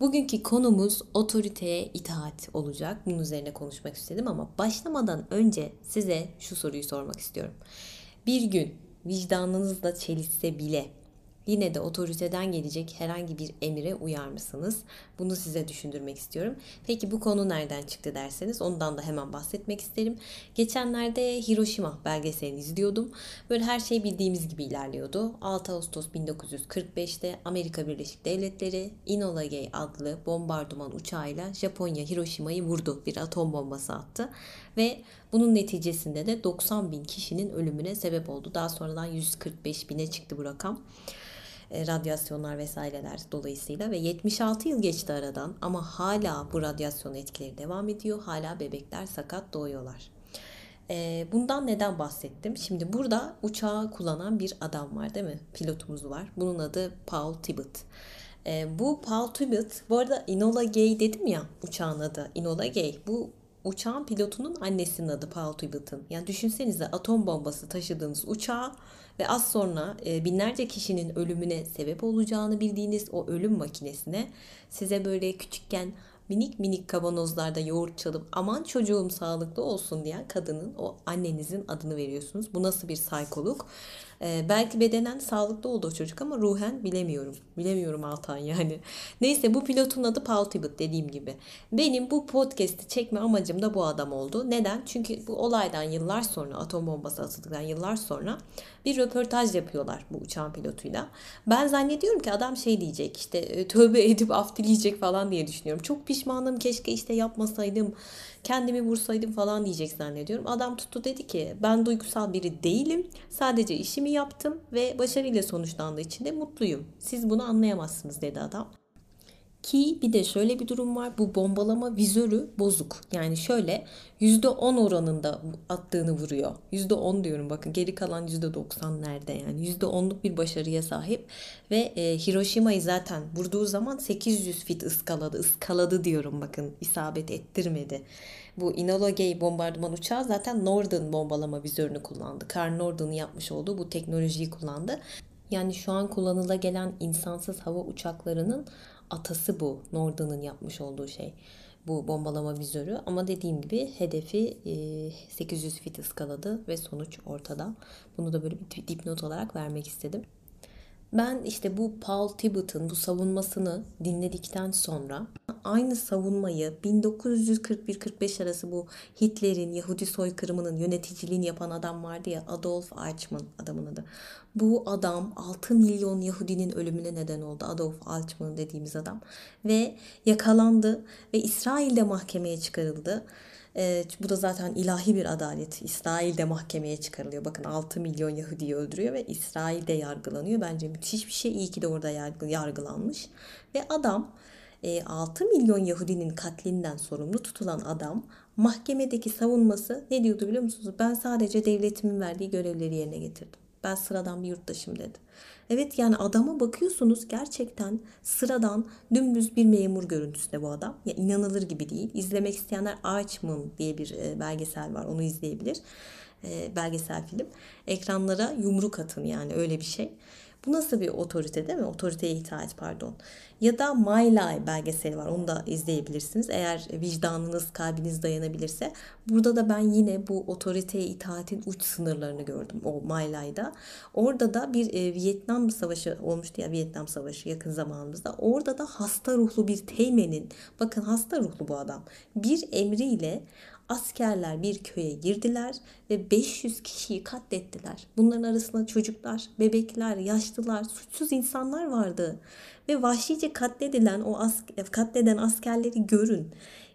Bugünkü konumuz otoriteye itaat olacak. Bunun üzerine konuşmak istedim ama başlamadan önce size şu soruyu sormak istiyorum. Bir gün vicdanınızla çelişse bile Yine de otoriteden gelecek herhangi bir emire uyar mısınız? Bunu size düşündürmek istiyorum. Peki bu konu nereden çıktı derseniz ondan da hemen bahsetmek isterim. Geçenlerde Hiroşima belgeselini izliyordum. Böyle her şey bildiğimiz gibi ilerliyordu. 6 Ağustos 1945'te Amerika Birleşik Devletleri Enola Gay adlı bombardıman uçağıyla Japonya Hiroşima'yı vurdu. Bir atom bombası attı. Ve bunun neticesinde de 90 bin kişinin ölümüne sebep oldu. Daha sonradan 145 bine çıktı bu rakam. E, radyasyonlar vesaireler dolayısıyla ve 76 yıl geçti aradan ama hala bu radyasyon etkileri devam ediyor. Hala bebekler sakat doğuyorlar. E, bundan neden bahsettim? Şimdi burada uçağı kullanan bir adam var değil mi? Pilotumuz var. Bunun adı Paul Tibbet. E, bu Paul Tibbet, bu arada Enola Gay dedim ya uçağın adı. Enola Gay. Bu uçağın pilotunun annesinin adı Paul Tibbet'ın. Yani düşünsenize atom bombası taşıdığınız uçağı ve az sonra e, binlerce kişinin ölümüne sebep olacağını bildiğiniz o ölüm makinesine size böyle küçükken minik minik kavanozlarda yoğurt çalıp aman çocuğum sağlıklı olsun diyen kadının o annenizin adını veriyorsunuz. Bu nasıl bir saykoluk? Ee, belki bedenen sağlıklı oldu o çocuk ama ruhen bilemiyorum. Bilemiyorum Altan yani. Neyse bu pilotun adı Paul Tibbet dediğim gibi. Benim bu podcast'i çekme amacım da bu adam oldu. Neden? Çünkü bu olaydan yıllar sonra atom bombası atıldıktan yıllar sonra bir röportaj yapıyorlar bu uçağın pilotuyla. Ben zannediyorum ki adam şey diyecek işte e, tövbe edip af dileyecek falan diye düşünüyorum. Çok pişmanım keşke işte yapmasaydım kendimi vursaydım falan diyecek zannediyorum. Adam tuttu dedi ki ben duygusal biri değilim. Sadece işimi yaptım ve başarıyla sonuçlandığı için de mutluyum. Siz bunu anlayamazsınız dedi adam. Ki bir de şöyle bir durum var. Bu bombalama vizörü bozuk. Yani şöyle %10 oranında attığını vuruyor. %10 diyorum bakın geri kalan %90 nerede yani. %10'luk bir başarıya sahip. Ve e, Hiroşima'yı zaten vurduğu zaman 800 fit ıskaladı. Iskaladı diyorum bakın isabet ettirmedi. Bu Enola Gay bombardıman uçağı zaten Norden bombalama vizörünü kullandı. Karl Norden'ın yapmış olduğu bu teknolojiyi kullandı. Yani şu an kullanıla gelen insansız hava uçaklarının atası bu. Norden'ın yapmış olduğu şey. Bu bombalama vizörü ama dediğim gibi hedefi 800 fit ıskaladı ve sonuç ortada. Bunu da böyle bir dipnot olarak vermek istedim. Ben işte bu Paul Tibbet'ın bu savunmasını dinledikten sonra aynı savunmayı 1941-45 arası bu Hitler'in Yahudi soykırımının yöneticiliğini yapan adam vardı ya Adolf Eichmann adamın adı. Bu adam 6 milyon Yahudinin ölümüne neden oldu. Adolf Eichmann dediğimiz adam ve yakalandı ve İsrail'de mahkemeye çıkarıldı. E, bu da zaten ilahi bir adalet. İsrail'de mahkemeye çıkarılıyor. Bakın 6 milyon Yahudi'yi öldürüyor ve İsrail'de yargılanıyor. Bence müthiş bir şey. İyi ki de orada yargı, yargılanmış. Ve adam e, 6 milyon Yahudinin katlinden sorumlu tutulan adam mahkemedeki savunması ne diyordu biliyor musunuz? Ben sadece devletimin verdiği görevleri yerine getirdim. Ben sıradan bir yurttaşım dedi. Evet yani adama bakıyorsunuz gerçekten sıradan dümdüz bir memur görüntüsünde bu adam. Ya inanılır gibi değil. İzlemek isteyenler Archman diye bir e, belgesel var. Onu izleyebilir. E, belgesel film. Ekranlara yumruk atın yani öyle bir şey. Bu nasıl bir otorite değil mi? Otoriteye itaat pardon. Ya da My Lie belgeseli var. Onu da izleyebilirsiniz. Eğer vicdanınız, kalbiniz dayanabilirse. Burada da ben yine bu otoriteye itaatin uç sınırlarını gördüm. O My Lie'da. Orada da bir e, Vietnam Savaşı olmuştu ya Vietnam Savaşı yakın zamanımızda. Orada da hasta ruhlu bir teğmenin, bakın hasta ruhlu bu adam, bir emriyle askerler bir köye girdiler ve 500 kişiyi katlettiler. Bunların arasında çocuklar, bebekler, yaşlılar, suçsuz insanlar vardı. Ve vahşice katledilen o as katleden askerleri görün.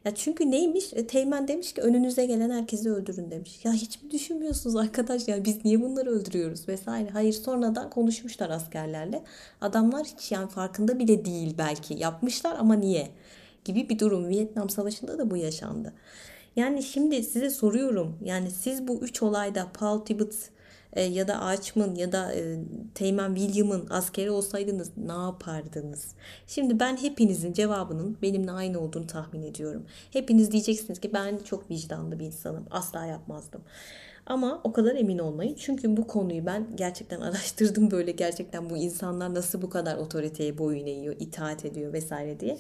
Ya çünkü neymiş? E, Teğmen demiş ki önünüze gelen herkesi öldürün demiş. Ya hiç mi düşünmüyorsunuz arkadaş ya biz niye bunları öldürüyoruz vesaire. Hayır sonradan konuşmuşlar askerlerle. Adamlar hiç yani farkında bile değil belki. Yapmışlar ama niye? Gibi bir durum. Vietnam Savaşı'nda da bu yaşandı. Yani şimdi size soruyorum. Yani siz bu üç olayda Paul Tibbets e, ya da Açmın ya da e, Teğmen William'ın askeri olsaydınız ne yapardınız? Şimdi ben hepinizin cevabının benimle aynı olduğunu tahmin ediyorum. Hepiniz diyeceksiniz ki ben çok vicdanlı bir insanım. Asla yapmazdım. Ama o kadar emin olmayın. Çünkü bu konuyu ben gerçekten araştırdım böyle gerçekten bu insanlar nasıl bu kadar otoriteye boyun eğiyor, itaat ediyor vesaire diye.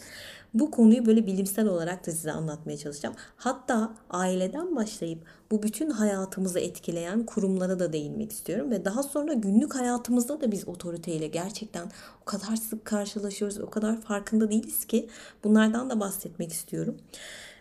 Bu konuyu böyle bilimsel olarak da size anlatmaya çalışacağım. Hatta aileden başlayıp bu bütün hayatımızı etkileyen kurumlara da değinmek istiyorum ve daha sonra günlük hayatımızda da biz otoriteyle gerçekten o kadar sık karşılaşıyoruz, o kadar farkında değiliz ki bunlardan da bahsetmek istiyorum.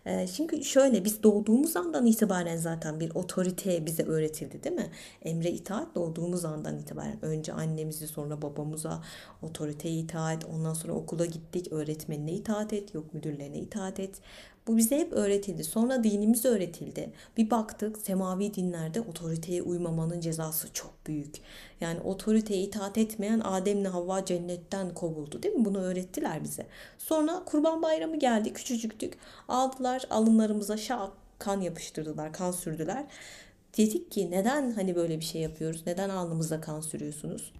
Ee, şimdi şöyle biz doğduğumuz andan itibaren zaten bir otorite bize öğretildi değil mi? Emre itaat doğduğumuz andan itibaren önce annemizi sonra babamıza otoriteye itaat ondan sonra okula gittik öğretmenine itaat et yok müdürlerine itaat et. Bu bize hep öğretildi. Sonra dinimiz öğretildi. Bir baktık semavi dinlerde otoriteye uymamanın cezası çok büyük. Yani otoriteye itaat etmeyen Adem'le Havva cennetten kovuldu değil mi? Bunu öğrettiler bize. Sonra Kurban Bayramı geldi. Küçücüktük. Aldılar alınlarımıza şak kan yapıştırdılar, kan sürdüler. Dedik ki neden hani böyle bir şey yapıyoruz? Neden alnımıza kan sürüyorsunuz?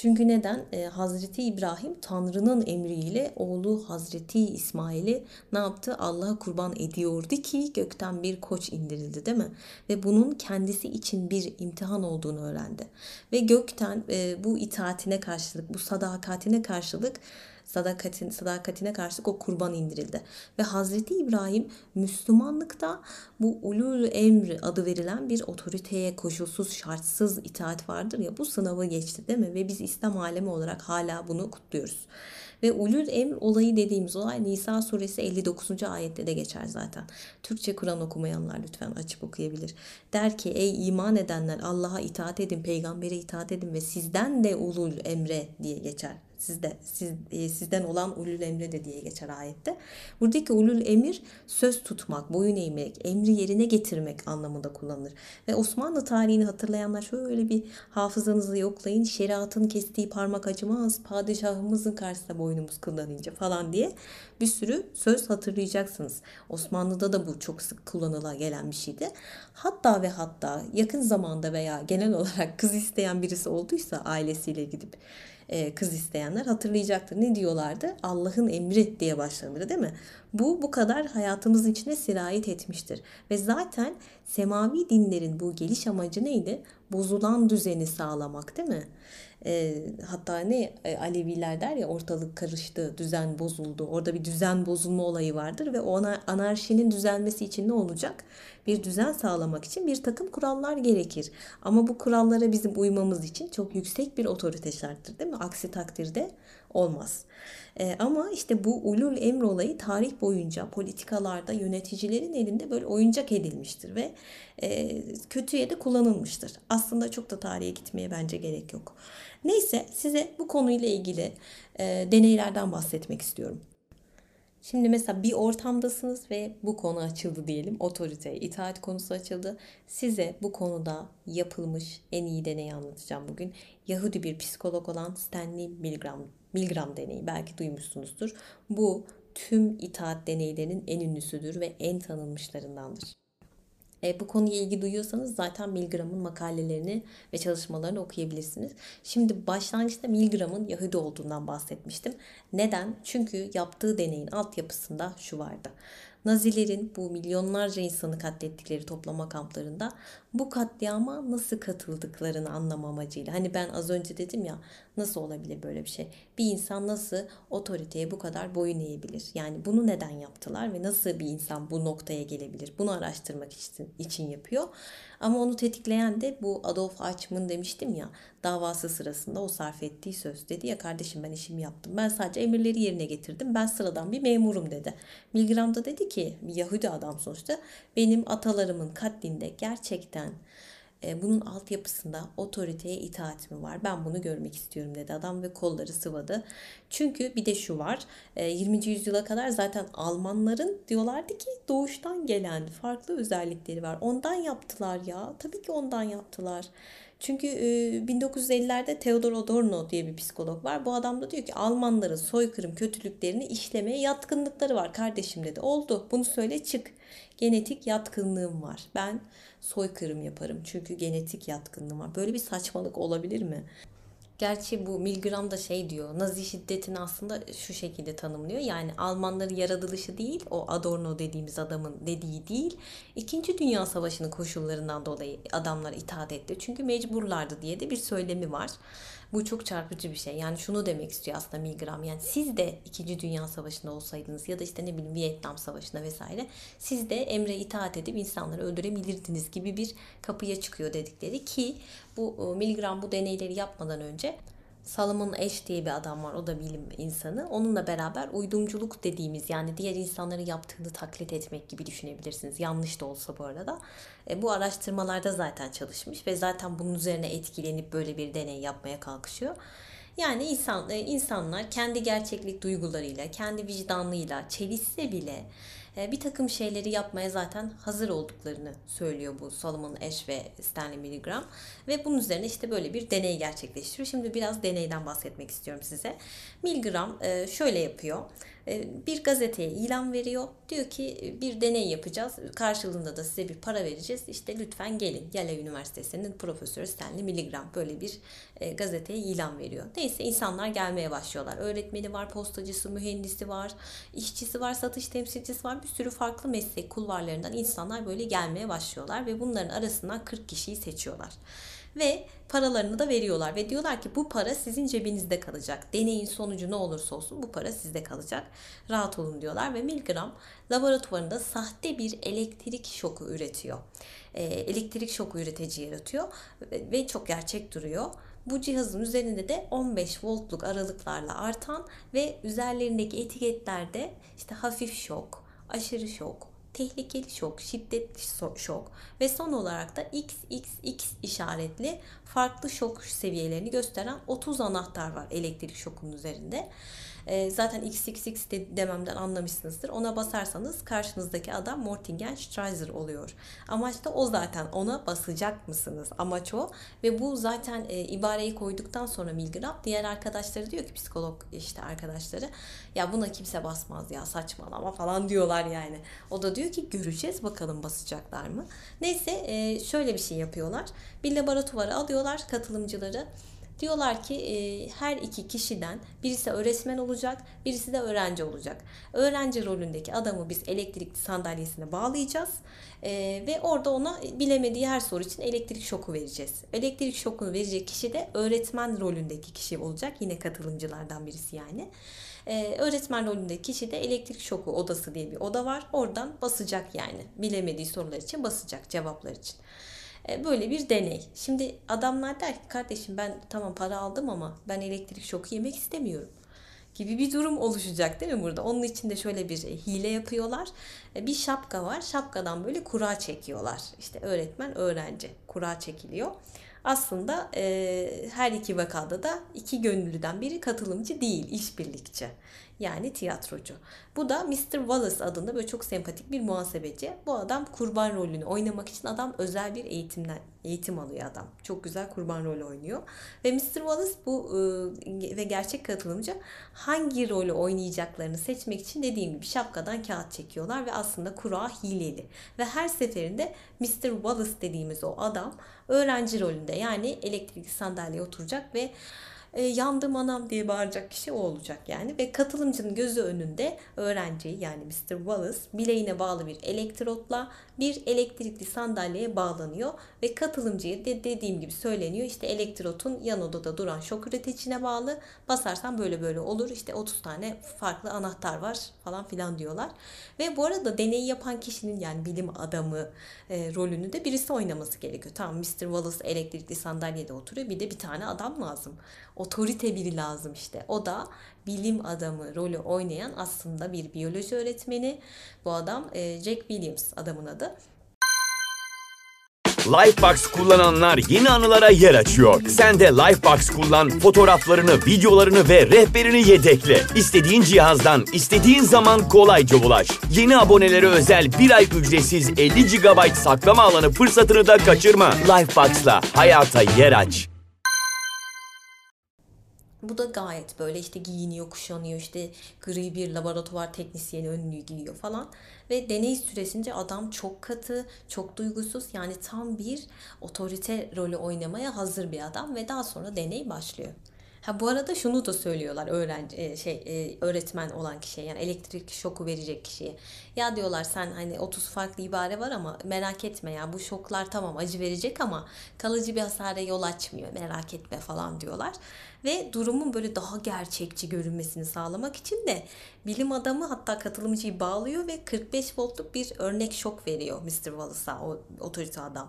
Çünkü neden? Ee, Hazreti İbrahim Tanrı'nın emriyle oğlu Hazreti İsmail'i ne yaptı? Allah'a kurban ediyordu ki gökten bir koç indirildi değil mi? Ve bunun kendisi için bir imtihan olduğunu öğrendi. Ve gökten e, bu itaatine karşılık, bu sadakatine karşılık sadakatin, sadakatine karşılık o kurban indirildi. Ve Hazreti İbrahim Müslümanlıkta bu ulul emri adı verilen bir otoriteye koşulsuz şartsız itaat vardır ya bu sınavı geçti değil mi? Ve biz İslam alemi olarak hala bunu kutluyoruz. Ve ulul emr olayı dediğimiz olay Nisa suresi 59. ayette de geçer zaten. Türkçe Kur'an okumayanlar lütfen açıp okuyabilir. Der ki ey iman edenler Allah'a itaat edin, peygambere itaat edin ve sizden de ulul emre diye geçer sizde siz, e, sizden olan ulul emre de diye geçer ayette. Buradaki ulul emir söz tutmak, boyun eğmek, emri yerine getirmek anlamında kullanılır. Ve Osmanlı tarihini hatırlayanlar şöyle bir hafızanızı yoklayın. Şeriatın kestiği parmak acımaz, padişahımızın karşısında boynumuz kıllanınca falan diye bir sürü söz hatırlayacaksınız. Osmanlı'da da bu çok sık kullanıla gelen bir şeydi. Hatta ve hatta yakın zamanda veya genel olarak kız isteyen birisi olduysa ailesiyle gidip e, kız isteyenler hatırlayacaktır. Ne diyorlardı? Allah'ın emri diye başlanır değil mi? Bu bu kadar hayatımızın içine sirayet etmiştir. Ve zaten semavi dinlerin bu geliş amacı neydi? Bozulan düzeni sağlamak değil mi? E, hatta ne e, Aleviler der ya ortalık karıştı, düzen bozuldu. Orada bir düzen bozulma olayı vardır ve ona anarşinin düzelmesi için ne olacak? Bir düzen sağlamak için bir takım kurallar gerekir. Ama bu kurallara bizim uymamız için çok yüksek bir otorite şarttır değil mi? Aksi takdirde olmaz. E, ama işte bu ulul emr olayı tarih boyunca politikalarda yöneticilerin elinde böyle oyuncak edilmiştir ve e, kötüye de kullanılmıştır. Aslında çok da tarihe gitmeye bence gerek yok. Neyse size bu konuyla ilgili e, deneylerden bahsetmek istiyorum. Şimdi mesela bir ortamdasınız ve bu konu açıldı diyelim. Otorite, itaat konusu açıldı. Size bu konuda yapılmış en iyi deneyi anlatacağım bugün. Yahudi bir psikolog olan Stanley Milgram, Milgram deneyi belki duymuşsunuzdur. Bu tüm itaat deneylerinin en ünlüsüdür ve en tanınmışlarındandır. E, bu konuya ilgi duyuyorsanız zaten Milgram'ın makalelerini ve çalışmalarını okuyabilirsiniz. Şimdi başlangıçta Milgram'ın Yahudi olduğundan bahsetmiştim. Neden? Çünkü yaptığı deneyin altyapısında şu vardı. Nazilerin bu milyonlarca insanı katlettikleri toplama kamplarında bu katliama nasıl katıldıklarını anlama amacıyla. Hani ben az önce dedim ya nasıl olabilir böyle bir şey? Bir insan nasıl otoriteye bu kadar boyun eğebilir? Yani bunu neden yaptılar ve nasıl bir insan bu noktaya gelebilir? Bunu araştırmak için, için yapıyor. Ama onu tetikleyen de bu Adolf Eichmann demiştim ya davası sırasında o sarf ettiği söz. Dedi ya kardeşim ben işimi yaptım. Ben sadece emirleri yerine getirdim. Ben sıradan bir memurum dedi. Milgram da dedi ki Yahudi adam sonuçta benim atalarımın katlinde gerçekten e, bunun altyapısında otoriteye itaat mi var? Ben bunu görmek istiyorum dedi adam ve kolları sıvadı. Çünkü bir de şu var. E, 20. yüzyıla kadar zaten Almanların diyorlardı ki doğuştan gelen farklı özellikleri var. Ondan yaptılar ya. Tabii ki ondan yaptılar. Çünkü e, 1950'lerde Theodor Adorno diye bir psikolog var. Bu adam da diyor ki Almanların soykırım kötülüklerini işlemeye yatkınlıkları var. Kardeşim dedi oldu bunu söyle çık. Genetik yatkınlığım var. Ben soykırım yaparım çünkü genetik yatkınlığım var. Böyle bir saçmalık olabilir mi? Gerçi bu Milgram da şey diyor, Nazi şiddetini aslında şu şekilde tanımlıyor. Yani Almanların yaratılışı değil, o Adorno dediğimiz adamın dediği değil. İkinci Dünya Savaşı'nın koşullarından dolayı adamlar itaat etti. Çünkü mecburlardı diye de bir söylemi var. Bu çok çarpıcı bir şey. Yani şunu demek istiyor aslında Milgram. Yani siz de 2. Dünya Savaşı'nda olsaydınız ya da işte ne bileyim Vietnam Savaşı'nda vesaire siz de emre itaat edip insanları öldürebilirdiniz gibi bir kapıya çıkıyor dedikleri ki bu Milgram bu deneyleri yapmadan önce Salomon Ash diye bir adam var. O da bilim insanı. Onunla beraber uydumculuk dediğimiz yani diğer insanların yaptığını taklit etmek gibi düşünebilirsiniz. Yanlış da olsa bu arada. E, bu araştırmalarda zaten çalışmış ve zaten bunun üzerine etkilenip böyle bir deney yapmaya kalkışıyor. Yani insan, e, insanlar kendi gerçeklik duygularıyla, kendi vicdanlığıyla çelişse bile bir takım şeyleri yapmaya zaten hazır olduklarını söylüyor bu Solomon Ash ve Stanley Milgram. Ve bunun üzerine işte böyle bir deney gerçekleştiriyor. Şimdi biraz deneyden bahsetmek istiyorum size. Milgram e, şöyle yapıyor. E, bir gazeteye ilan veriyor. Diyor ki bir deney yapacağız. Karşılığında da size bir para vereceğiz. İşte lütfen gelin. Yale Üniversitesi'nin profesörü Stanley Milgram böyle bir gazeteye ilan veriyor. Neyse insanlar gelmeye başlıyorlar. Öğretmeni var, postacısı, mühendisi var, işçisi var, satış temsilcisi var. Bir sürü farklı meslek kulvarlarından insanlar böyle gelmeye başlıyorlar ve bunların arasından 40 kişiyi seçiyorlar ve paralarını da veriyorlar ve diyorlar ki bu para sizin cebinizde kalacak. Deneyin sonucu ne olursa olsun bu para sizde kalacak. Rahat olun diyorlar ve Milgram laboratuvarında sahte bir elektrik şoku üretiyor. E, elektrik şoku üretici yaratıyor ve çok gerçek duruyor. Bu cihazın üzerinde de 15 voltluk aralıklarla artan ve üzerlerindeki etiketlerde işte hafif şok, aşırı şok, tehlikeli şok, şiddetli şok ve son olarak da XXX işaretli farklı şok seviyelerini gösteren 30 anahtar var elektrik şokunun üzerinde. E, zaten XXX de, dememden anlamışsınızdır. Ona basarsanız karşınızdaki adam Mortingen Streiser oluyor. Amaç da o zaten. Ona basacak mısınız? Amaç o. Ve bu zaten e, ibareyi koyduktan sonra Milgram diğer arkadaşları diyor ki psikolog işte arkadaşları ya buna kimse basmaz ya saçmalama falan diyorlar yani. O da diyor ki göreceğiz bakalım basacaklar mı? Neyse e, şöyle bir şey yapıyorlar. Bir laboratuvara alıyorlar katılımcıları Diyorlar ki e, her iki kişiden birisi öğretmen olacak, birisi de öğrenci olacak. Öğrenci rolündeki adamı biz elektrikli sandalyesine bağlayacağız e, ve orada ona bilemediği her soru için elektrik şoku vereceğiz. Elektrik şokunu verecek kişi de öğretmen rolündeki kişi olacak. Yine katılımcılardan birisi yani. Ee, öğretmen rolündeki kişi de elektrik şoku odası diye bir oda var. Oradan basacak yani. Bilemediği sorular için basacak cevaplar için. E, böyle bir deney. Şimdi adamlar der ki kardeşim ben tamam para aldım ama ben elektrik şoku yemek istemiyorum gibi bir durum oluşacak değil mi burada? Onun için de şöyle bir hile yapıyorlar. E, bir şapka var. Şapkadan böyle kura çekiyorlar. İşte öğretmen, öğrenci kura çekiliyor. Aslında e, her iki vakada da iki gönüllüden biri katılımcı değil, işbirlikçi yani tiyatrocu. Bu da Mr. Wallace adında böyle çok sempatik bir muhasebeci. Bu adam kurban rolünü oynamak için adam özel bir eğitimden eğitim alıyor adam. Çok güzel kurban rolü oynuyor. Ve Mr. Wallace bu e, ve gerçek katılımcı hangi rolü oynayacaklarını seçmek için dediğim gibi şapkadan kağıt çekiyorlar ve aslında kura hileli. Ve her seferinde Mr. Wallace dediğimiz o adam öğrenci rolünde yani elektrikli sandalyeye oturacak ve e, yandım anam diye bağıracak kişi o olacak yani. Ve katılımcının gözü önünde öğrenci yani Mr. Wallace bileğine bağlı bir elektrotla bir elektrikli sandalyeye bağlanıyor ve katılımcıya de dediğim gibi söyleniyor işte elektrotun yan odada duran şok üreticine bağlı basarsan böyle böyle olur işte 30 tane farklı anahtar var falan filan diyorlar. Ve bu arada deneyi yapan kişinin yani bilim adamı e, rolünü de birisi oynaması gerekiyor. Tamam Mr. Wallace elektrikli sandalyede oturuyor bir de bir tane adam lazım otorite biri lazım işte. O da bilim adamı rolü oynayan aslında bir biyoloji öğretmeni. Bu adam e, Jack Williams adamın adı. Lifebox kullananlar yeni anılara yer açıyor. Sen de Lifebox kullan, fotoğraflarını, videolarını ve rehberini yedekle. İstediğin cihazdan, istediğin zaman kolayca ulaş. Yeni abonelere özel bir ay ücretsiz 50 GB saklama alanı fırsatını da kaçırma. Lifebox'la hayata yer aç. Bu da gayet böyle işte giyiniyor, kuşanıyor, işte gri bir laboratuvar teknisyeni önlüğü giyiyor falan. Ve deney süresince adam çok katı, çok duygusuz yani tam bir otorite rolü oynamaya hazır bir adam ve daha sonra deney başlıyor. Ha bu arada şunu da söylüyorlar öğrenci e, şey e, öğretmen olan kişiye yani elektrik şoku verecek kişiye. Ya diyorlar sen hani 30 farklı ibare var ama merak etme ya bu şoklar tamam acı verecek ama kalıcı bir hasara yol açmıyor merak etme falan diyorlar. Ve durumun böyle daha gerçekçi görünmesini sağlamak için de bilim adamı hatta katılımcıyı bağlıyor ve 45 voltluk bir örnek şok veriyor Mr. Wallace'a o otorite adam.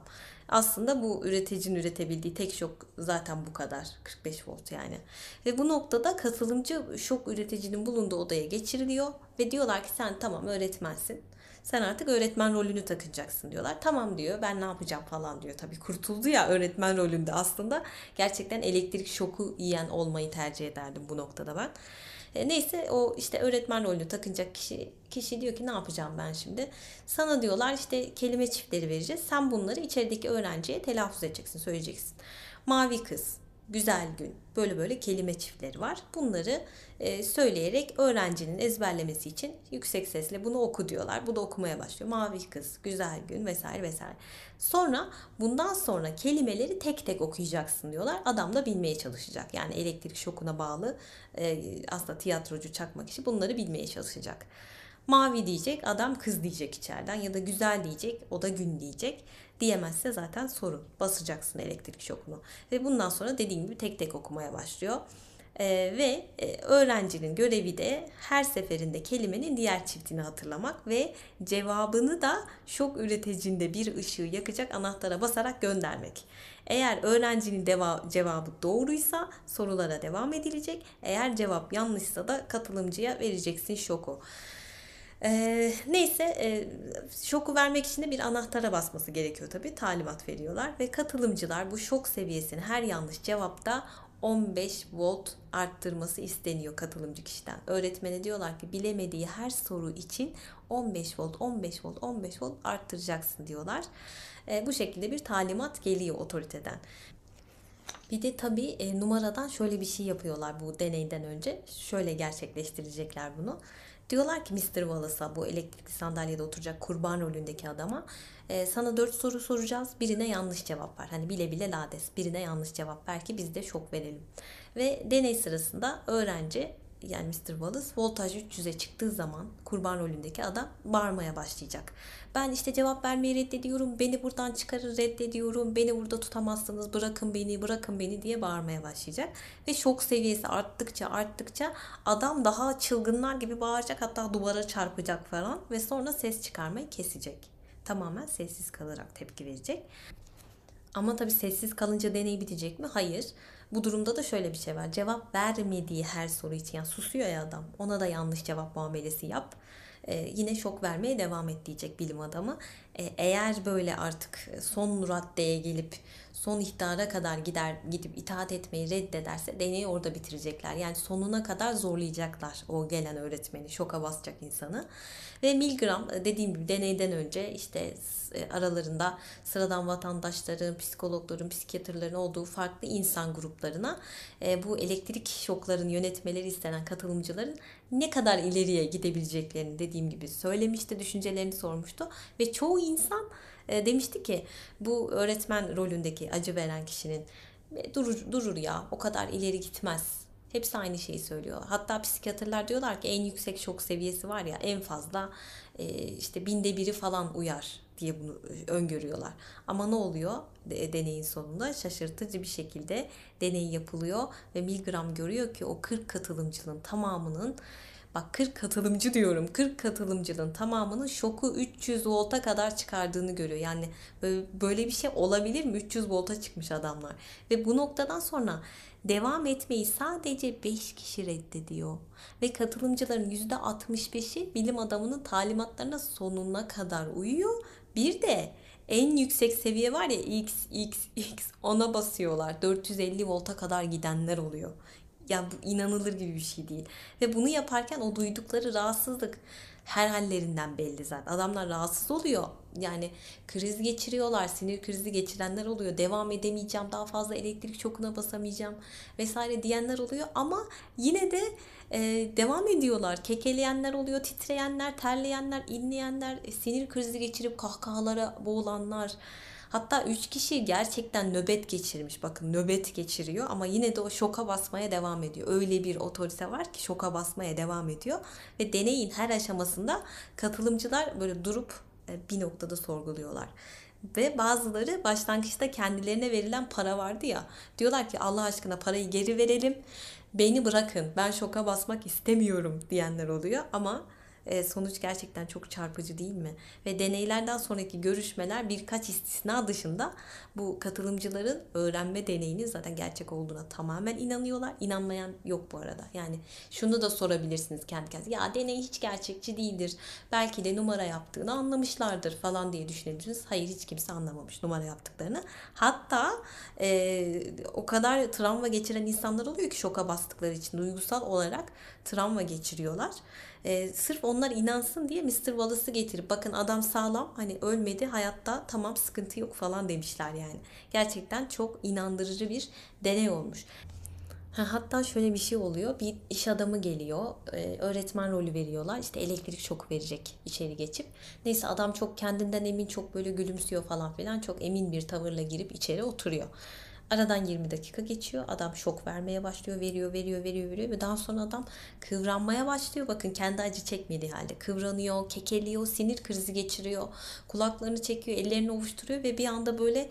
Aslında bu üreticinin üretebildiği tek şok zaten bu kadar. 45 volt yani. Ve bu noktada katılımcı şok üreticinin bulunduğu odaya geçiriliyor ve diyorlar ki sen tamam öğretmensin. Sen artık öğretmen rolünü takacaksın diyorlar. Tamam diyor ben ne yapacağım falan diyor. Tabii kurtuldu ya öğretmen rolünde aslında. Gerçekten elektrik şoku yiyen olmayı tercih ederdim bu noktada ben. E, neyse o işte öğretmen rolünü takınacak kişi kişi diyor ki ne yapacağım ben şimdi? Sana diyorlar işte kelime çiftleri vereceğiz. Sen bunları içerideki öğrenciye telaffuz edeceksin, söyleyeceksin. Mavi kız, güzel gün böyle böyle kelime çiftleri var. Bunları e, söyleyerek öğrencinin ezberlemesi için yüksek sesle bunu oku diyorlar. Bu da okumaya başlıyor. Mavi kız, güzel gün vesaire vesaire. Sonra bundan sonra kelimeleri tek tek okuyacaksın diyorlar. Adam da bilmeye çalışacak. Yani elektrik şokuna bağlı e, aslında tiyatrocu çakmak kişi bunları bilmeye çalışacak. Mavi diyecek, adam kız diyecek içeriden ya da güzel diyecek, o da gün diyecek. Diyemezse zaten sorun. Basacaksın elektrik şokunu. Ve bundan sonra dediğim gibi tek tek okumaya başlıyor. Ee, ve e, öğrencinin görevi de her seferinde kelimenin diğer çiftini hatırlamak ve cevabını da şok üreticinde bir ışığı yakacak anahtara basarak göndermek. Eğer öğrencinin deva- cevabı doğruysa sorulara devam edilecek. Eğer cevap yanlışsa da katılımcıya vereceksin şoku. Ee, neyse e, şoku vermek için de bir anahtara basması gerekiyor tabii. Talimat veriyorlar ve katılımcılar bu şok seviyesini her yanlış cevapta 15 volt arttırması isteniyor katılımcı kişiden. Öğretmene diyorlar ki bilemediği her soru için 15 volt, 15 volt, 15 volt arttıracaksın diyorlar. E, bu şekilde bir talimat geliyor otoriteden. Bir de tabii e, numaradan şöyle bir şey yapıyorlar bu deneyden önce. Şöyle gerçekleştirecekler bunu. Diyorlar ki Mr. Wallace'a bu elektrikli sandalyede oturacak kurban rolündeki adama e, sana dört soru soracağız. Birine yanlış cevap ver. Hani bile bile lades. Birine yanlış cevap ver ki biz de şok verelim. Ve deney sırasında öğrenci yani Mr. Wallace voltaj 300'e çıktığı zaman kurban rolündeki adam bağırmaya başlayacak. Ben işte cevap vermeyi reddediyorum, beni buradan çıkarır reddediyorum, beni burada tutamazsınız, bırakın beni, bırakın beni diye bağırmaya başlayacak. Ve şok seviyesi arttıkça arttıkça adam daha çılgınlar gibi bağıracak hatta duvara çarpacak falan ve sonra ses çıkarmayı kesecek. Tamamen sessiz kalarak tepki verecek. Ama tabii sessiz kalınca deney bitecek mi? Hayır. Bu durumda da şöyle bir şey var. Cevap vermediği her soru için yani susuyor ya adam. Ona da yanlış cevap muamelesi yap. Ee, yine şok vermeye devam et diyecek bilim adamı. Ee, eğer böyle artık son raddeye gelip son ihtara kadar gider gidip itaat etmeyi reddederse deneyi orada bitirecekler. Yani sonuna kadar zorlayacaklar o gelen öğretmeni. Şoka basacak insanı. Ve Milgram dediğim gibi deneyden önce işte e, aralarında sıradan vatandaşların, psikologların, psikiyatrların olduğu farklı insan gruplarına e, bu elektrik şokların yönetmeleri istenen katılımcıların ne kadar ileriye gidebileceklerini dediğim gibi söylemişti, düşüncelerini sormuştu ve çoğu insan e, demişti ki bu öğretmen rolündeki acı veren kişinin durur, durur ya o kadar ileri gitmez Hepsi aynı şeyi söylüyor. Hatta psikiyatrlar diyorlar ki en yüksek şok seviyesi var ya en fazla işte binde biri falan uyar diye bunu e, öngörüyorlar. Ama ne oluyor deneyin sonunda? Şaşırtıcı bir şekilde deney yapılıyor ve Milgram görüyor ki o 40 katılımcının tamamının Bak 40 katılımcı diyorum. 40 katılımcının tamamının şoku 300 volta kadar çıkardığını görüyor. Yani böyle bir şey olabilir mi? 300 volta çıkmış adamlar. Ve bu noktadan sonra devam etmeyi sadece 5 kişi reddediyor. Ve katılımcıların %65'i bilim adamının talimatlarına sonuna kadar uyuyor bir de En yüksek seviye var ya X, X, X ona basıyorlar. 450 volta kadar gidenler oluyor. Ya bu inanılır gibi bir şey değil. Ve bunu yaparken o duydukları rahatsızlık her hallerinden belli zaten. Adamlar rahatsız oluyor. Yani kriz geçiriyorlar, sinir krizi geçirenler oluyor. Devam edemeyeceğim, daha fazla elektrik çokuna basamayacağım vesaire diyenler oluyor. Ama yine de e, devam ediyorlar. Kekeleyenler oluyor, titreyenler, terleyenler, inleyenler, e, sinir krizi geçirip kahkahalara boğulanlar. Hatta 3 kişi gerçekten nöbet geçirmiş. Bakın nöbet geçiriyor ama yine de o şoka basmaya devam ediyor. Öyle bir otorite var ki şoka basmaya devam ediyor. Ve deneyin her aşamasında katılımcılar böyle durup e, bir noktada sorguluyorlar. Ve bazıları başlangıçta kendilerine verilen para vardı ya. Diyorlar ki Allah aşkına parayı geri verelim. Beni bırakın ben şoka basmak istemiyorum diyenler oluyor. Ama sonuç gerçekten çok çarpıcı değil mi? Ve deneylerden sonraki görüşmeler birkaç istisna dışında bu katılımcıların öğrenme deneyinin zaten gerçek olduğuna tamamen inanıyorlar. İnanmayan yok bu arada. Yani şunu da sorabilirsiniz kendi kendinize. Ya deney hiç gerçekçi değildir. Belki de numara yaptığını anlamışlardır falan diye düşünebilirsiniz. Hayır hiç kimse anlamamış numara yaptıklarını. Hatta e, o kadar travma geçiren insanlar oluyor ki şoka bastıkları için duygusal olarak travma geçiriyorlar. E, sırf onlar inansın diye Mr. Wallace'ı getirip bakın adam sağlam hani ölmedi hayatta tamam sıkıntı yok falan demişler yani. Gerçekten çok inandırıcı bir deney olmuş. Ha, hatta şöyle bir şey oluyor. Bir iş adamı geliyor. E, öğretmen rolü veriyorlar. İşte elektrik şok verecek içeri geçip. Neyse adam çok kendinden emin çok böyle gülümsüyor falan filan. Çok emin bir tavırla girip içeri oturuyor. Aradan 20 dakika geçiyor. Adam şok vermeye başlıyor. Veriyor, veriyor, veriyor, veriyor. Ve daha sonra adam kıvranmaya başlıyor. Bakın kendi acı çekmediği halde. Kıvranıyor, kekeliyor, sinir krizi geçiriyor. Kulaklarını çekiyor, ellerini ovuşturuyor ve bir anda böyle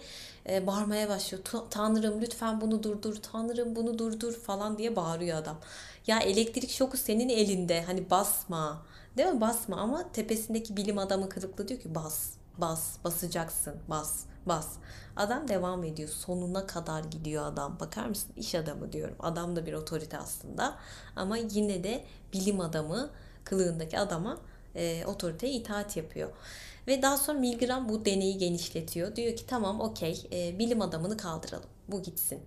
e, bağırmaya başlıyor. Tanrım lütfen bunu durdur, Tanrım bunu durdur falan diye bağırıyor adam. Ya elektrik şoku senin elinde. Hani basma. Değil mi? Basma ama tepesindeki bilim adamı kılıklı diyor ki bas, bas, basacaksın, bas bas. Adam devam ediyor. Sonuna kadar gidiyor adam. Bakar mısın? İş adamı diyorum. Adam da bir otorite aslında. Ama yine de bilim adamı kılığındaki adama e, otoriteye itaat yapıyor. Ve daha sonra Milgram bu deneyi genişletiyor. Diyor ki tamam okey e, bilim adamını kaldıralım. Bu gitsin.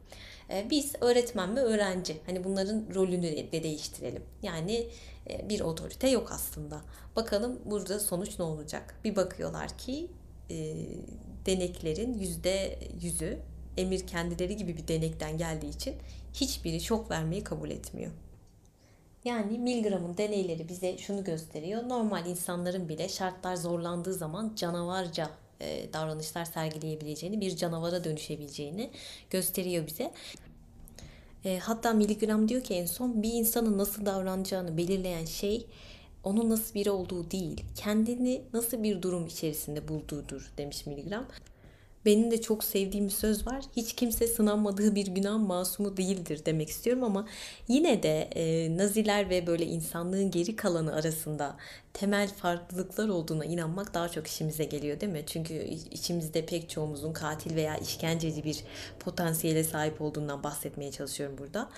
E, biz öğretmen ve öğrenci. Hani bunların rolünü de değiştirelim. Yani bir otorite yok aslında. Bakalım burada sonuç ne olacak? Bir bakıyorlar ki e, deneklerin yüzde yüzü emir kendileri gibi bir denekten geldiği için hiçbiri şok vermeyi kabul etmiyor. Yani Milgram'ın deneyleri bize şunu gösteriyor. Normal insanların bile şartlar zorlandığı zaman canavarca e, davranışlar sergileyebileceğini, bir canavara dönüşebileceğini gösteriyor bize. E, hatta Milgram diyor ki en son bir insanın nasıl davranacağını belirleyen şey onun nasıl biri olduğu değil, kendini nasıl bir durum içerisinde bulduğudur demiş Miligram. Benim de çok sevdiğim bir söz var. Hiç kimse sınanmadığı bir günah masumu değildir demek istiyorum ama yine de e, Naziler ve böyle insanlığın geri kalanı arasında temel farklılıklar olduğuna inanmak daha çok işimize geliyor değil mi? Çünkü içimizde pek çoğumuzun katil veya işkenceci bir potansiyele sahip olduğundan bahsetmeye çalışıyorum burada.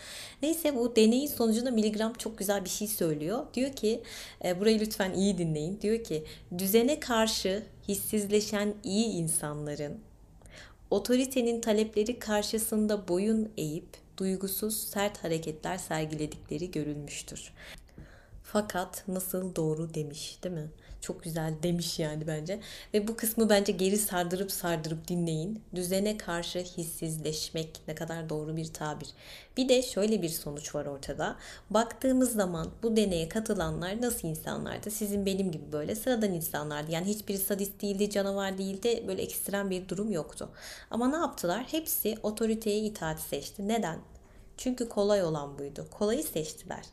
Neyse bu deneyin sonucunda Miligram çok güzel bir şey söylüyor. Diyor ki e, burayı lütfen iyi dinleyin. Diyor ki düzene karşı hissizleşen iyi insanların otoritenin talepleri karşısında boyun eğip duygusuz sert hareketler sergiledikleri görülmüştür. Fakat nasıl doğru demiş değil mi? Çok güzel demiş yani bence. Ve bu kısmı bence geri sardırıp sardırıp dinleyin. Düzene karşı hissizleşmek ne kadar doğru bir tabir. Bir de şöyle bir sonuç var ortada. Baktığımız zaman bu deneye katılanlar nasıl insanlardı? Sizin benim gibi böyle sıradan insanlardı. Yani hiçbiri sadist değildi, canavar değildi. Böyle ekstrem bir durum yoktu. Ama ne yaptılar? Hepsi otoriteye itaat seçti. Neden? Çünkü kolay olan buydu. Kolayı seçtiler.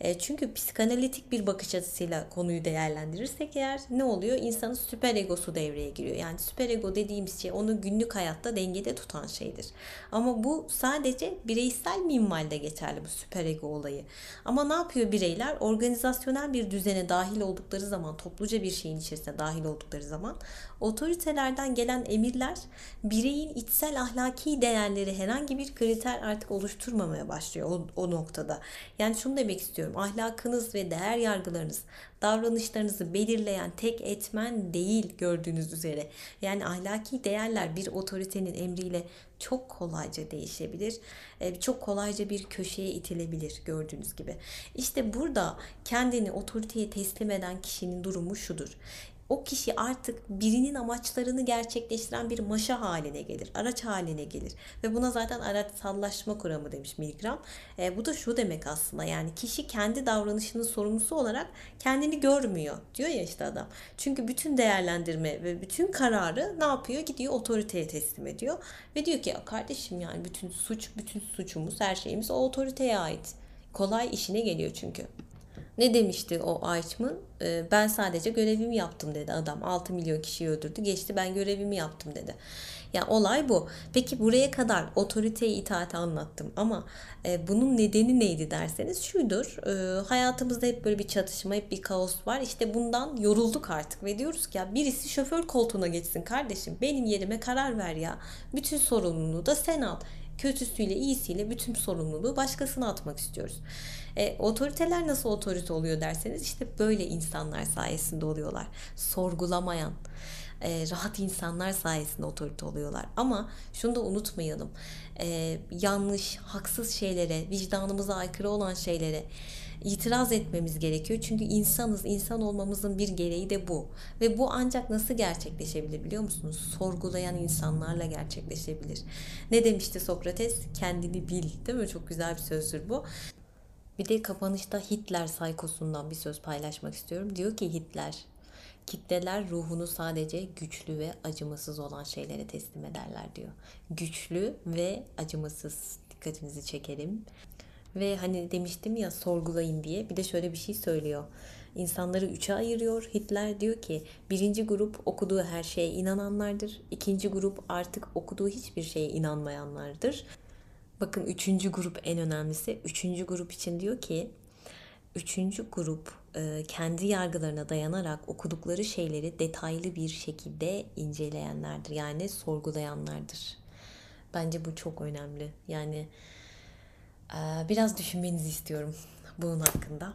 E, çünkü psikanalitik bir bakış açısıyla konuyu değerlendirirsek eğer ne oluyor? İnsanın süper egosu devreye giriyor. Yani süper ego dediğimiz şey onu günlük hayatta dengede tutan şeydir. Ama bu sadece bireysel minvalde geçerli bu süper ego olayı. Ama ne yapıyor bireyler? Organizasyonel bir düzene dahil oldukları zaman, topluca bir şeyin içerisine dahil oldukları zaman otoritelerden gelen emirler bireyin içsel ahlaki değerleri herhangi bir kriter artık oluşturmamaya başlıyor o, o noktada. Yani şunu demek istiyorum istiyorum. Ahlakınız ve değer yargılarınız, davranışlarınızı belirleyen tek etmen değil gördüğünüz üzere. Yani ahlaki değerler bir otoritenin emriyle çok kolayca değişebilir. E, çok kolayca bir köşeye itilebilir gördüğünüz gibi. İşte burada kendini otoriteye teslim eden kişinin durumu şudur o kişi artık birinin amaçlarını gerçekleştiren bir maşa haline gelir, araç haline gelir. Ve buna zaten araçsallaşma kuramı demiş Milgram. E, bu da şu demek aslında yani kişi kendi davranışının sorumlusu olarak kendini görmüyor diyor ya işte adam. Çünkü bütün değerlendirme ve bütün kararı ne yapıyor? Gidiyor otoriteye teslim ediyor. Ve diyor ki kardeşim yani bütün suç, bütün suçumuz, her şeyimiz o otoriteye ait. Kolay işine geliyor çünkü. Ne demişti o Eichmann? Ee, ben sadece görevimi yaptım dedi adam. 6 milyon kişiyi öldürdü. Geçti ben görevimi yaptım dedi. Ya olay bu. Peki buraya kadar otoriteye itaati anlattım ama e, bunun nedeni neydi derseniz şudur. E, hayatımızda hep böyle bir çatışma, hep bir kaos var. İşte bundan yorulduk artık ve diyoruz ki ya birisi şoför koltuğuna geçsin kardeşim. Benim yerime karar ver ya. Bütün sorumluluğu da sen al kötüsüyle iyisiyle bütün sorumluluğu başkasına atmak istiyoruz. E, otoriteler nasıl otorite oluyor derseniz işte böyle insanlar sayesinde oluyorlar. Sorgulamayan, e, rahat insanlar sayesinde otorite oluyorlar. Ama şunu da unutmayalım. E, yanlış, haksız şeylere, vicdanımıza aykırı olan şeylere itiraz etmemiz gerekiyor. Çünkü insanız, insan olmamızın bir gereği de bu. Ve bu ancak nasıl gerçekleşebilir biliyor musunuz? Sorgulayan insanlarla gerçekleşebilir. Ne demişti Sokrates? Kendini bil. Değil mi? Çok güzel bir sözdür bu. Bir de kapanışta Hitler saykosundan bir söz paylaşmak istiyorum. Diyor ki Hitler, kitleler ruhunu sadece güçlü ve acımasız olan şeylere teslim ederler diyor. Güçlü ve acımasız dikkatinizi çekelim. Ve hani demiştim ya sorgulayın diye bir de şöyle bir şey söylüyor. İnsanları üçe ayırıyor. Hitler diyor ki birinci grup okuduğu her şeye inananlardır. İkinci grup artık okuduğu hiçbir şeye inanmayanlardır. Bakın üçüncü grup en önemlisi. Üçüncü grup için diyor ki üçüncü grup e, kendi yargılarına dayanarak okudukları şeyleri detaylı bir şekilde inceleyenlerdir. Yani sorgulayanlardır. Bence bu çok önemli. Yani e, biraz düşünmenizi istiyorum bunun hakkında.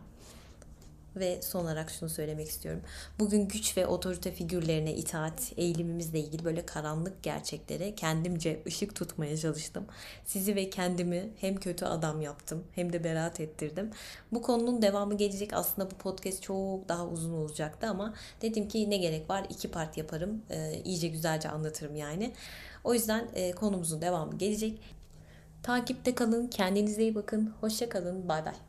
Ve son olarak şunu söylemek istiyorum. Bugün güç ve otorite figürlerine itaat eğilimimizle ilgili böyle karanlık gerçeklere kendimce ışık tutmaya çalıştım. Sizi ve kendimi hem kötü adam yaptım hem de beraat ettirdim. Bu konunun devamı gelecek. Aslında bu podcast çok daha uzun olacaktı ama dedim ki ne gerek var? iki part yaparım. Ee, iyice güzelce anlatırım yani. O yüzden e, konumuzun devamı gelecek. Takipte kalın, kendinize iyi bakın. Hoşça kalın, bay bay.